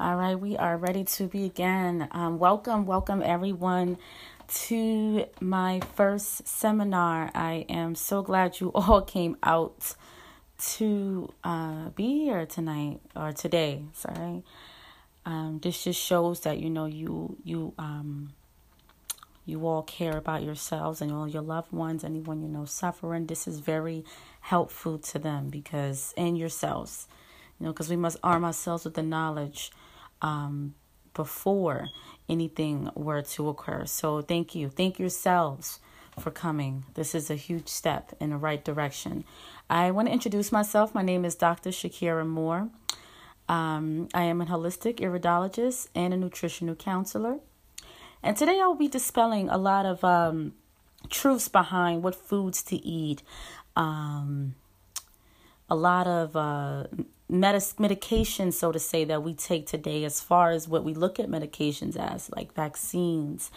All right, we are ready to begin. Um, welcome, welcome everyone to my first seminar. I am so glad you all came out to uh, be here tonight or today. Sorry, um, this just shows that you know you you um, you all care about yourselves and all your loved ones, anyone you know suffering. This is very helpful to them because and yourselves, you know, because we must arm ourselves with the knowledge um, before anything were to occur. So thank you. Thank yourselves for coming. This is a huge step in the right direction. I want to introduce myself. My name is Dr. Shakira Moore. Um, I am a holistic iridologist and a nutritional counselor. And today I will be dispelling a lot of um, truths behind what foods to eat, um, a lot of uh, medis- medications, so to say, that we take today, as far as what we look at medications as, like vaccines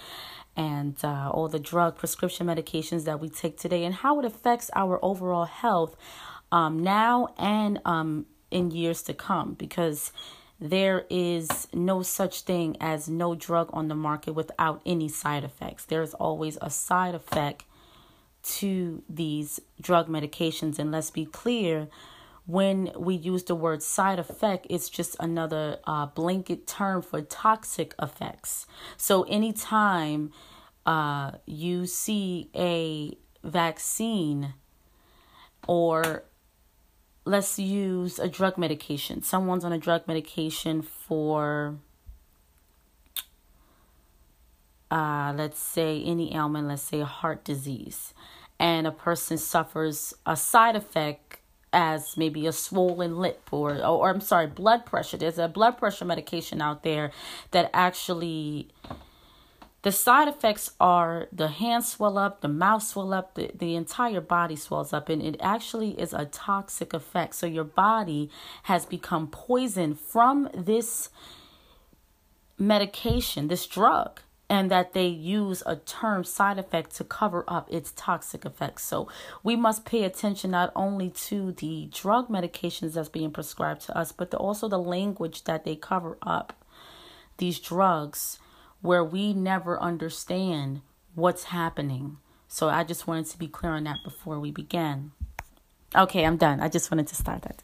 and uh, all the drug prescription medications that we take today, and how it affects our overall health um, now and um, in years to come. Because there is no such thing as no drug on the market without any side effects. There is always a side effect to these drug medications. And let's be clear when we use the word side effect, it's just another uh, blanket term for toxic effects. So anytime uh, you see a vaccine or let's use a drug medication, someone's on a drug medication for uh, let's say any ailment, let's say heart disease, and a person suffers a side effect as maybe a swollen lip or, or, or I'm sorry, blood pressure. There's a blood pressure medication out there that actually the side effects are the hands swell up, the mouth swell up, the, the entire body swells up, and it actually is a toxic effect. So your body has become poisoned from this medication, this drug and that they use a term side effect to cover up its toxic effects. So we must pay attention not only to the drug medications that's being prescribed to us, but the, also the language that they cover up these drugs where we never understand what's happening. So I just wanted to be clear on that before we begin. Okay, I'm done. I just wanted to start that.